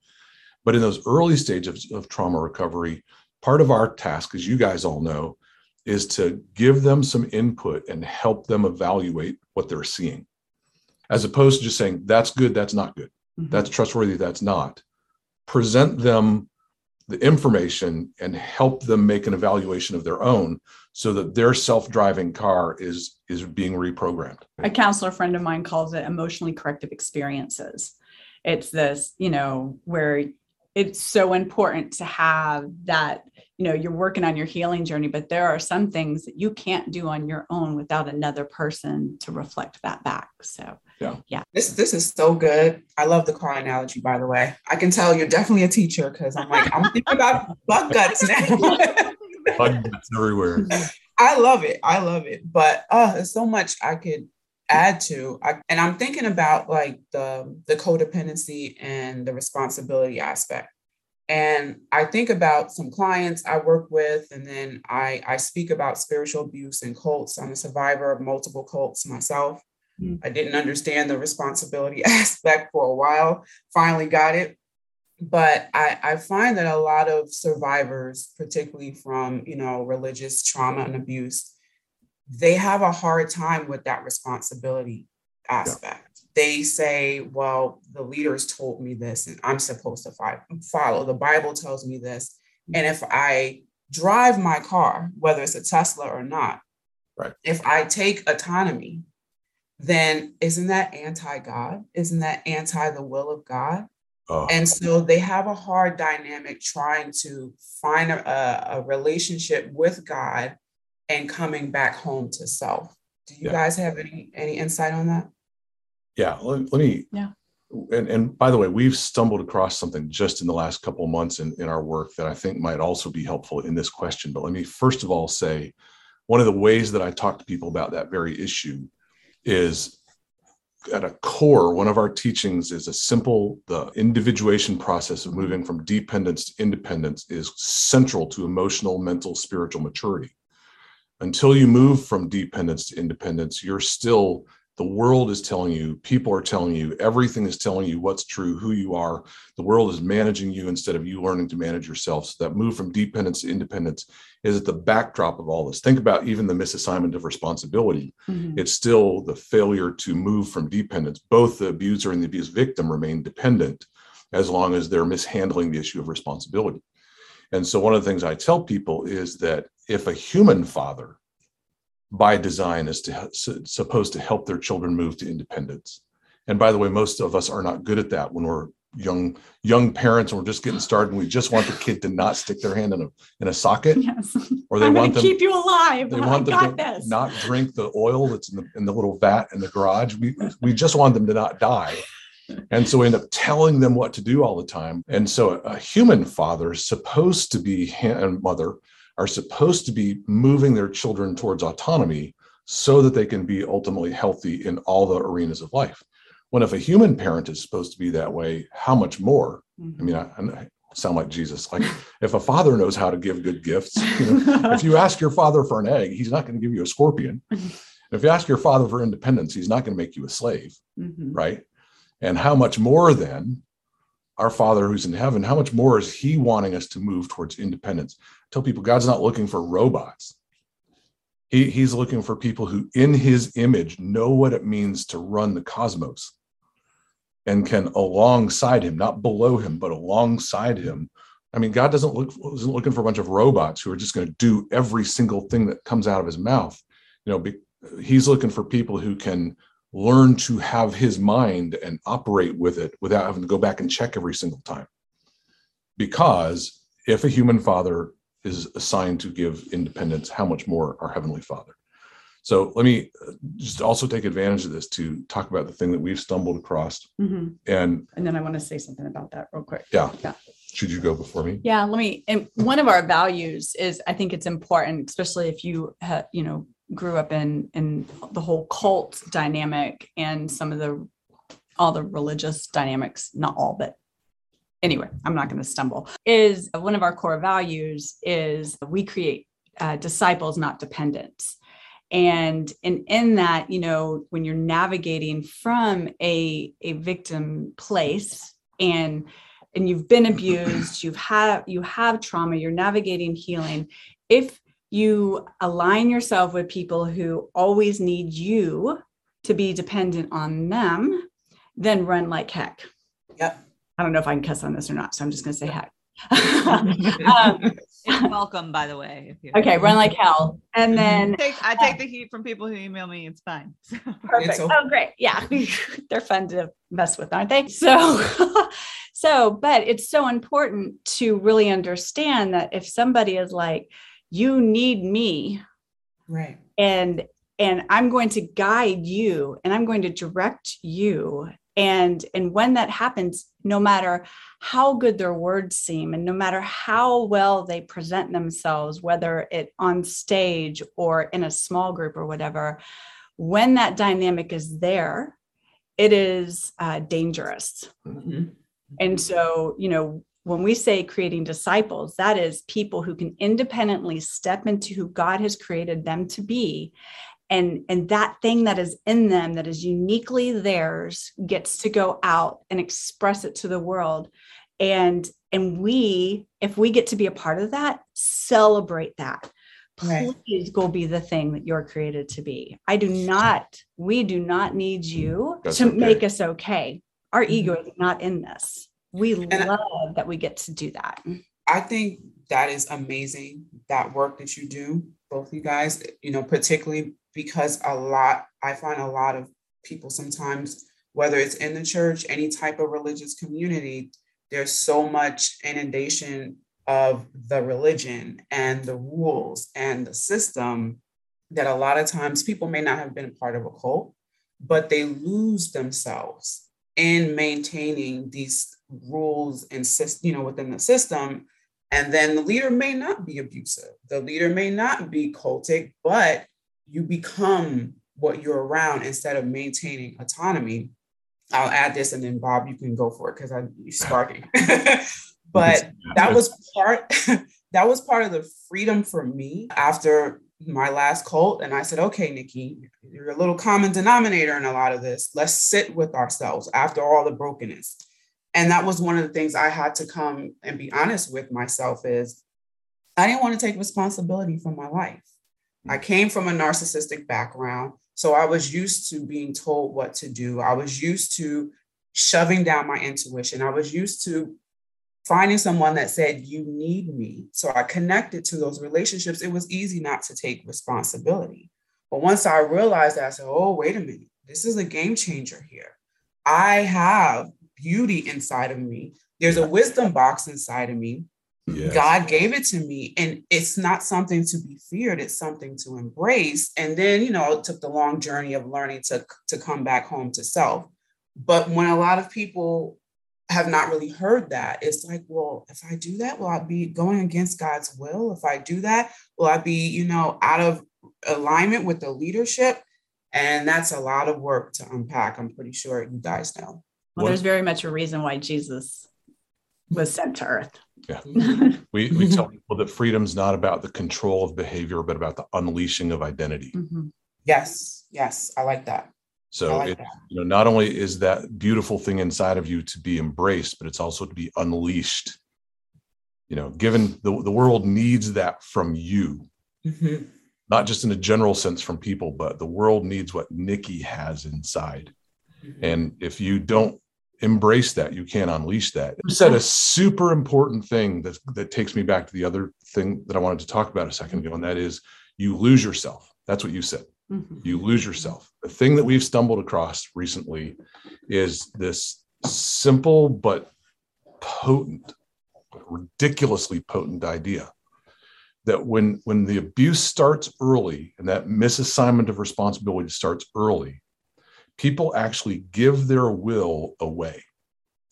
But in those early stages of trauma recovery part of our task as you guys all know is to give them some input and help them evaluate what they're seeing. As opposed to just saying that's good that's not good. Mhm. that's trustworthy that's not. Present them the information and help them make an evaluation of their own so that their self-driving car is is being reprogrammed a counselor friend of mine calls it emotionally corrective experiences. It's this, you know, where it's so important to have that, you know, you're working on your healing journey, but there are some things that you can't do on your own without another person to reflect that back. So, yeah. This this is so good. I love the car analogy, by the way. I can tell you're definitely a teacher because I'm like, I'm thinking about bug guts now. Bug guts everywhere I love it. I love it. But uh, there's so much I could add to. I, and I'm thinking about like the the codependency and the responsibility aspect. And I think about some clients I work with, and then I, I speak about spiritual abuse and cults. I'm a survivor of multiple cults myself. Mm. I didn't understand the responsibility aspect for a while, finally got it. But I, I find that a lot of survivors, particularly from you know religious trauma and abuse, they have a hard time with that responsibility aspect. They say, well, the leaders told me this, and I'm supposed to fi- follow. The Bible tells me this. And if I drive my car, whether it's a Tesla or not, Right. if I take autonomy, then isn't that anti God? Isn't that anti the will of God? Oh, And so they have a hard dynamic trying to find a, a- a relationship with God and coming back home to self. Do you Yeah. guys have any any insight on that? yeah let, let me Yeah. and, and by the way we've stumbled across something just in the last couple of months in, in our work that i think might also be helpful in this question but let me first of all say one of the ways that i talk to people about that very issue is at a core one of our teachings is a simple the individuation process of moving from dependence to independence is central to emotional mental spiritual maturity. Until you move from dependence to independence you're still the world is telling you people are telling you everything is telling you what's true who you are. The world is managing you instead of you learning to manage yourself. So that move from dependence to independence is at the backdrop of all this. Think about even the misassignment of responsibility. Mhm. it's still the failure to move from dependence. Both the abuser and the abused victim remain dependent as long as they're mishandling the issue of responsibility. And so one of the things i tell people is that if a human father by design is to supposed to help their children move to independence. And by the way, most of us are not good at that when we're young young parents and we're just getting started and we just want the kid to not stick their hand in a in a socket Yes. or they I'm want to keep you alive. they I want them got to this. not drink the oil that's in the in the little vat in the garage. We we just want them to not die. And so we end up telling them what to do all the time. And so a, a human father is supposed to be and mother are supposed to be moving their children towards autonomy so that they can be ultimately healthy in all the arenas of life. When if a human parent is supposed to be that way, how much more? I mean, I, I sound like Jesus. Like if a father knows how to give good gifts, you know, if you ask your father for an egg, he's not going to give you a scorpion. If you ask your father for independence, he's not going to make you a slave, Mhm. right? And how much more then, our Father who's in heaven, how much more is he wanting us to move towards independence? Tell people God's not looking for robots. He, he's looking for people who, in his image, know what it means to run the cosmos and can alongside him, not below him, but alongside him. I mean, God doesn't look isn't looking for a bunch of robots who are just going to do every single thing that comes out of his mouth. You know, be, he's looking for people who can learn to have his mind and operate with it without having to go back and check every single time. Because if a human father is assigned to give independence, how much more our Heavenly Father? So let me uh, just also take advantage of this to talk about the thing that we've stumbled across. Mhm. And And then I want to say something about that real quick. yeah, Yeah. should you go before me? Yeah, let me. And one of our values is I think it's important, especially if you ha, you know grew up in in the whole cult dynamic and some of the all the religious dynamics, not all, but anyway, I'm not going to stumble. Is one of our core values is we create uh, disciples, not dependents. And and in that, you know, when you're navigating from a a victim place and and you've been abused you've had you have trauma you're navigating healing if you align yourself with people who always need you to be dependent on them then run like heck Yep. I don't know if i can cuss on this or not so i'm just going to say heck um, It's welcome, by the way. If okay run like hell and then Take, I take the heat from people who email me. It's fine. Perfect. It's okay. Oh, great. Yeah. They're fun to mess with, aren't they? So, so, but it's so important to really understand that if somebody is like, you need me Right. and and I'm going to guide you and I'm going to direct you. And and when that happens, no matter how good their words seem and no matter how well they present themselves, whether it on stage or in a small group or whatever, when that dynamic is there, it is uh, dangerous. Mhm. And so, you know, when we say creating disciples, that is people who can independently step into who God has created them to be. And, and that thing that is in them that is uniquely theirs gets to go out and express it to the world. And and we, if we get to be a part of that, celebrate that. Right. Please go be the thing that you're created to be. I do not, we do not need you That's to okay. make us okay. Our Mhm. ego is not in this. We I- love that we get to do that. I think that is amazing, that work that you do, both you guys, you know, particularly because a lot, I find a lot of people sometimes, whether it's in the church, any type of religious community, there's so much inundation of the religion and the rules and the system that a lot of times people may not have been part of a cult, but they lose themselves in maintaining these rules and you know within the system. And then the leader may not be abusive. The leader may not be cultic but you become what you're around instead of maintaining autonomy. I'll add this and then bob you can go for it because i'm sparking but that was part that was part of the freedom for me after my last cult. And i said okay nikki you're a little common denominator in a lot of this. Let's sit with ourselves after all the brokenness. And that was one of the things i had to come and be honest with myself is i didn't want to take responsibility for my life i came from a narcissistic background so i was used to being told what to do. I was used to shoving down my intuition. I was used to finding someone that said you need me. So i connected to those relationships. It was easy not to take responsibility. But once i realized that i said oh wait a minute. This is a game changer here. I have beauty inside of me. There's a wisdom box inside of me Yes. God gave it to me, and it's not something to be feared. It's something to embrace. And then, you know, it took the long journey of learning to to come back home to self. But when a lot of people have not really heard that, it's like, well, if I do that, will I be going against God's will? If I do that, will I be, you know, out of alignment with the leadership? And that's a lot of work to unpack. I'm pretty sure you guys know. Well, there's very much a reason why Jesus was sent to earth. We, we tell people that freedom's not about the control of behavior, but about the unleashing of identity. Mhm. Yes, yes, I like that. So like it, that. you know, not only is that beautiful thing inside of you to be embraced, but it's also to be unleashed. You know, given the, the world needs that from you, Mhm. not just in a general sense from people, but the world needs what Nikki has inside. And if you don't embrace that, you can't unleash that. You said a super important thing that, that takes me back to the other thing that I wanted to talk about a second ago, and that is you lose yourself. That's what you said. Mhm. you lose yourself. The thing that we've stumbled across recently is this simple but potent, ridiculously potent idea that when when the abuse starts early and that misassignment of responsibility starts early, people actually give their will away.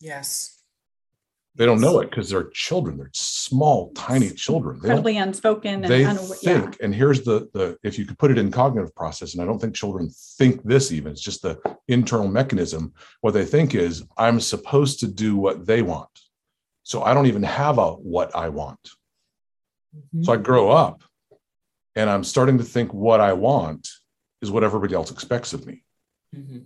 Yes. They don't know it because they're children. They're small, tiny children. They Incredibly unspoken and they. Yeah. think and here's the the if you could put it in cognitive process and i don't think children think this even it's just the internal mechanism what they think is i'm supposed to do what they want so i don't even have a what i want mm-hmm. so i grow up and i'm starting to think what i want is what everybody else expects of me Mhm.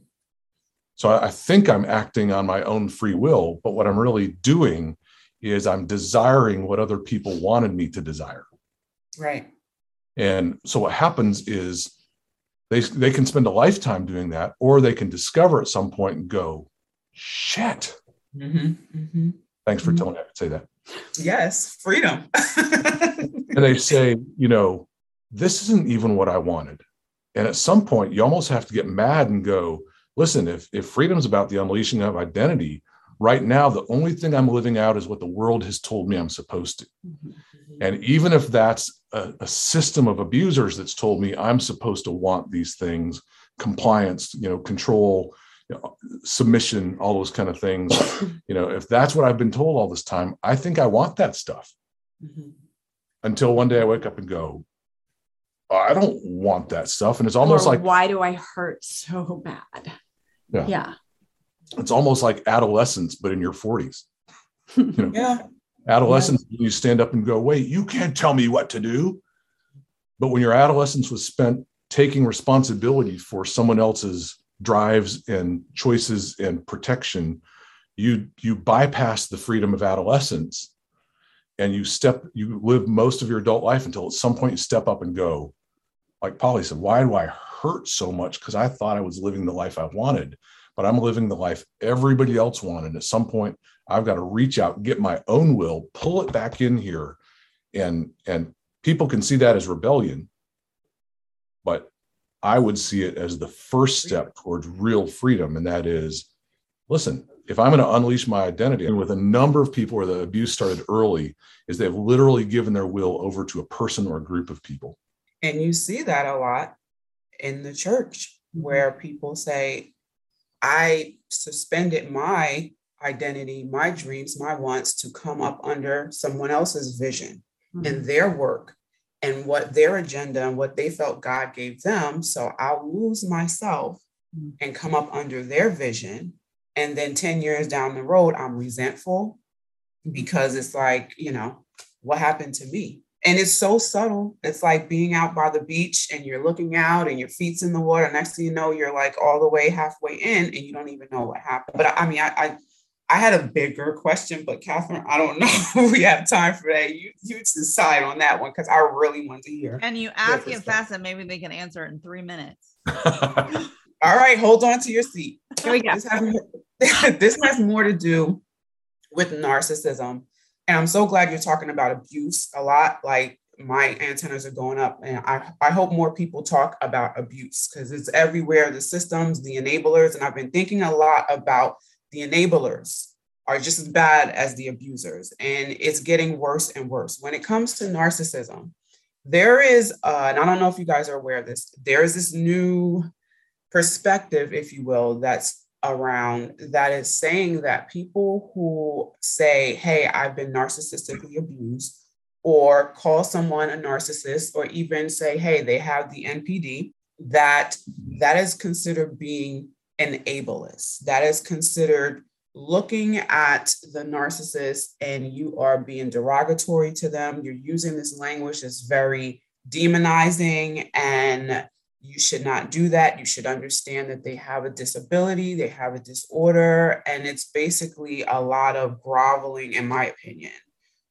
so I, I think i'm acting on my own free will but what i'm really doing is i'm desiring what other people wanted me to desire Right. and so what happens is they they can spend a lifetime doing that, or they can discover at some point and go, shit. Mhm. Mhm. Thanks for Mhm. telling me I could say that. Yes. Freedom. And they say, you know, this isn't even what I wanted. And at some point, you almost have to get mad and go, listen, if if freedom's about the unleashing of identity, right now the only thing I'm living out is what the world has told me I'm supposed to. Mhm. And even if that's a, a system of abusers that's told me I'm supposed to want these things, compliance, you know, control, you know, submission, all those kind of things, you know, if that's what I've been told all this time, I think I want that stuff Mhm. until one day I wake up and go, "Oh, I don't want that stuff. And it's almost Or like why do I hurt so bad? Yeah. Yeah. it's almost like adolescence, but in your 40s. You know, Yeah. adolescence, you stand up and go, wait, you can't tell me what to do. But when your adolescence was spent taking responsibility for someone else's drives and choices and protection, you you bypass the freedom of adolescence and you step, you live most of your adult life until at some point you step up and go, like Polly said, why do I hurt so much? Because I thought I was living the life I wanted, but I'm living the life everybody else wanted. At some point, I've got to reach out, get my own will, pull it back in here, and and people can see that as rebellion, but I would see it as the first step towards real freedom, and that is, listen, if I'm going to unleash my identity, and with a number of people where the abuse started early, is they've literally given their will over to a person or a group of people. And you see that a lot in the church where people say, I suspended my identity, my dreams, my wants to come up under someone else's vision and their work and what their agenda and what they felt God gave them. So I'll lose myself Mm. and come up under their vision. And then 10 years down the road, I'm resentful because it's like, you know, what happened to me? And it's so subtle. It's like being out by the beach and you're looking out and your feet's in the water. Next thing you know, you're like all the way halfway in and you don't even know what happened. But I mean, I, I I had a bigger question, but Katherine, I don't know if we have time for that. You you decide on that one because I really want to hear. And you ask it fast and maybe they can answer it in three minutes. All right, hold on to your seat. Here we go. This has, this has more to do with narcissism. And I'm so glad you're talking about abuse a lot. Like my antennas are going up, and I, I hope more people talk about abuse because it's everywhere the systems, the enablers. And I've been thinking a lot about the enablers are just as bad as the abusers. And it's getting worse and worse. When it comes to narcissism, there is, uh, and I don't know if you guys are aware of this, there is this new perspective, if you will, that's around that is saying that people who say, Hey, I've been narcissistically abused, or call someone a narcissist, or even say, Hey, they have the NPD, that that is considered being an ableist. That is considered looking at the narcissist and you are being derogatory to them. You're using this language that's very demonizing and you should not do that. You should understand that they have a disability, they have a disorder, and it's basically a lot of groveling, in my opinion,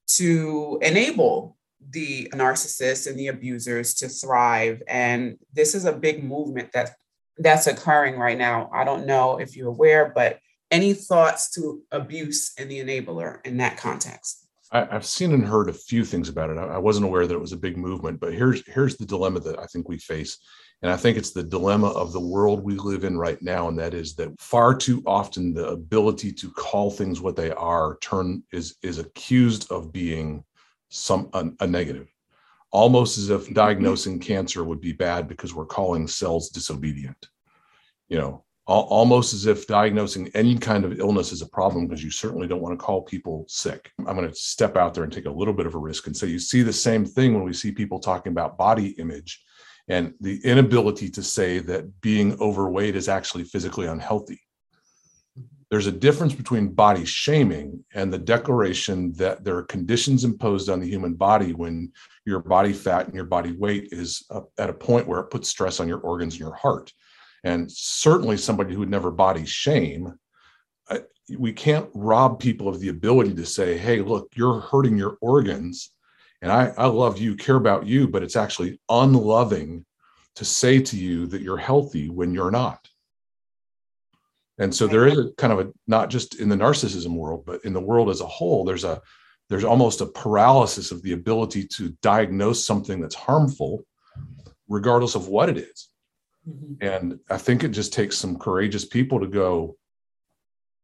to enable the narcissists and the abusers to thrive. And this is a big movement that that's occurring right now. I don't know if you're aware, but any thoughts to abuse and the enabler in that context? I, I've seen and heard a few things about it. I wasn't aware that it was a big movement, but here's here's the dilemma that I think we face And I think it's the dilemma of the world we live in right now. And that is that far too often the ability to call things what they are turn is is accused of being some a, a negative. Almost as if diagnosing cancer would be bad because we're calling cells disobedient. You know, al- almost as if diagnosing any kind of illness is a problem because you certainly don't want to call people sick. I'm going to step out there and take a little bit of a risk and say you see the same thing when we see people talking about body image and the inability to say that being overweight is actually physically unhealthy. There's a difference between body shaming and the declaration that there are conditions imposed on the human body when your body fat and your body weight is at a point where it puts stress on your organs and your heart. And certainly, somebody who would never body shame, we can't rob people of the ability to say, hey, look, you're hurting your organs and I, I love you, care about you, but it's actually unloving to say to you that you're healthy when you're not. And so there is a kind of a not just in the narcissism world, but in the world as a whole, there's a there's almost a paralysis of the ability to diagnose something that's harmful, regardless of what it is. Mm-hmm. And I think it just takes some courageous people to go,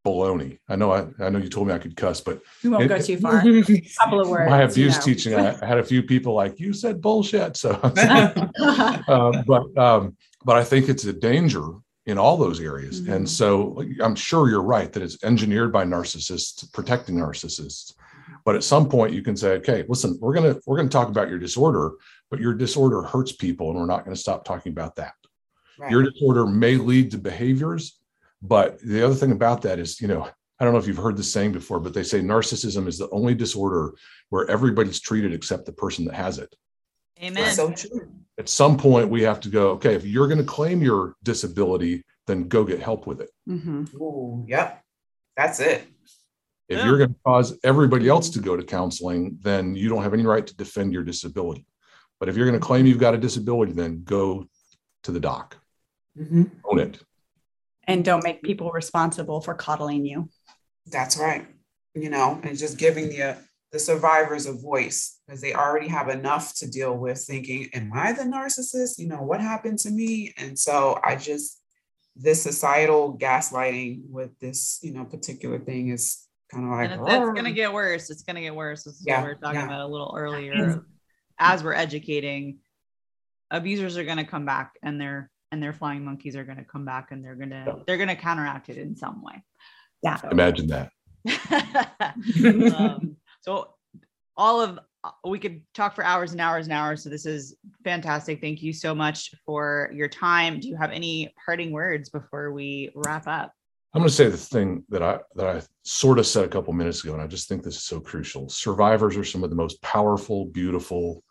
baloney. I know I, I know you told me I could cuss, but we won't it, go too far. a couple of words. My abuse you know. teaching, I, I, had a few people like you said bullshit. So, uh, but um, but I think it's a danger in all those areas. Mm-hmm. And so I'm sure you're right that it's engineered by narcissists protecting narcissists. But at some point you can say, okay, listen, we're gonna we're gonna talk about your disorder, but your disorder hurts people, and we're not going to stop talking about that. Right. Your disorder may lead to behaviors but the other thing about that is, you know, I don't know if you've heard this saying before, but they say narcissism is the only disorder where everybody's treated except the person that has it. Amen. So true. At some point, we have to go, okay, if you're going to claim your disability, then go get help with it. Mm-hmm. Ooh, yep. That's it. If yeah. you're going to cause everybody else to go to counseling, then you don't have any right to defend your disability. But if you're going to claim you've got a disability, then go to the doc. Mm-hmm. Own it and don't make people responsible for coddling you. That's right. You know, and just giving the uh, the survivors a voice because they already have enough to deal with thinking, am I the narcissist? You know, what happened to me? And so I just this societal gaslighting with this, you know, particular thing is kind of like and that's going to get worse. It's going to get worse. This is yeah, what we were talking yeah. about a little earlier. As we're educating, abusers are going to come back and they're and their flying monkeys are going to come back and they're going to they're going to counteract it in some way. Yeah. So. imagine that. Um, so all of we could talk for hours and hours and hours. So this is fantastic. Thank you so much for your time. Do you have any parting words before we wrap up? I'm going to say the thing that i that i sort of said a couple minutes ago and i just think this is so crucial. Survivors are some of the most powerful beautiful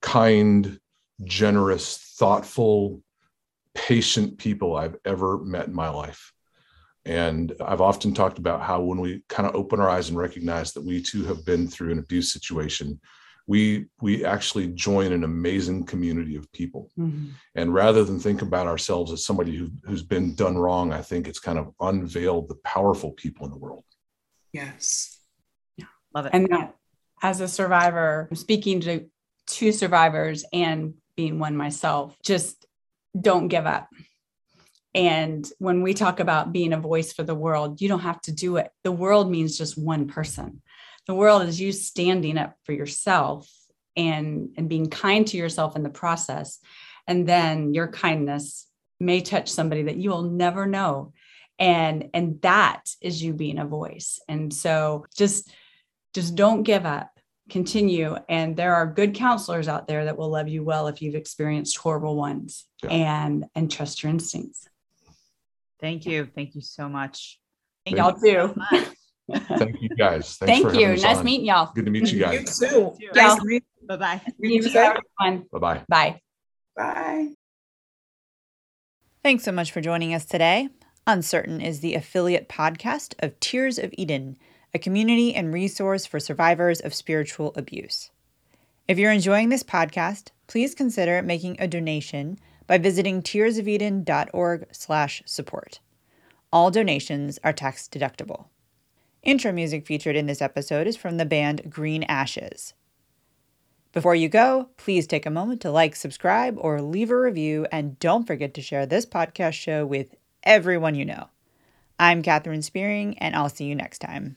kind generous thoughtful patient people I've ever met in my life. And I've often talked about how when we kind of open our eyes and recognize that we too have been through an abuse situation, we we actually join an amazing community of people. Mm-hmm. And rather than think about ourselves as somebody who, who's been done wrong, I think it's kind of unveiled the powerful people in the world. Yes. Yeah, love it. And that, as a survivor, speaking to two survivors and being one myself, just don't give up. And when we talk about being a voice for the world, you don't have to do it. The world means just one person. The world is you standing up for yourself and, and being kind to yourself in the process. And then your kindness may touch somebody that you will never know. And, and that is you being a voice. And so just, just don't give up continue and there are good counselors out there that will love you well if you've experienced horrible ones. Yeah. and and trust your instincts. Thank you. Thank you so much. Thank y'all too. Thank you guys. Thanks thank you. nice on. meeting y'all. Good to meet you guys. You too. Nice bye-bye. Bye-bye. Bye. Bye. Thanks so much for joining us today. Uncertain is the affiliate podcast of tears of eden a community and resource for survivors of spiritual abuse. If you're enjoying this podcast, please consider making a donation by visiting tearsofeden.org/support. All donations are tax deductible. Intro music featured in this episode is from the band Green Ashes. Before you go, please take a moment to like, subscribe, or leave a review, and don't forget to share this podcast show with everyone you know. I'm Katherine Spearing, and I'll see you next time.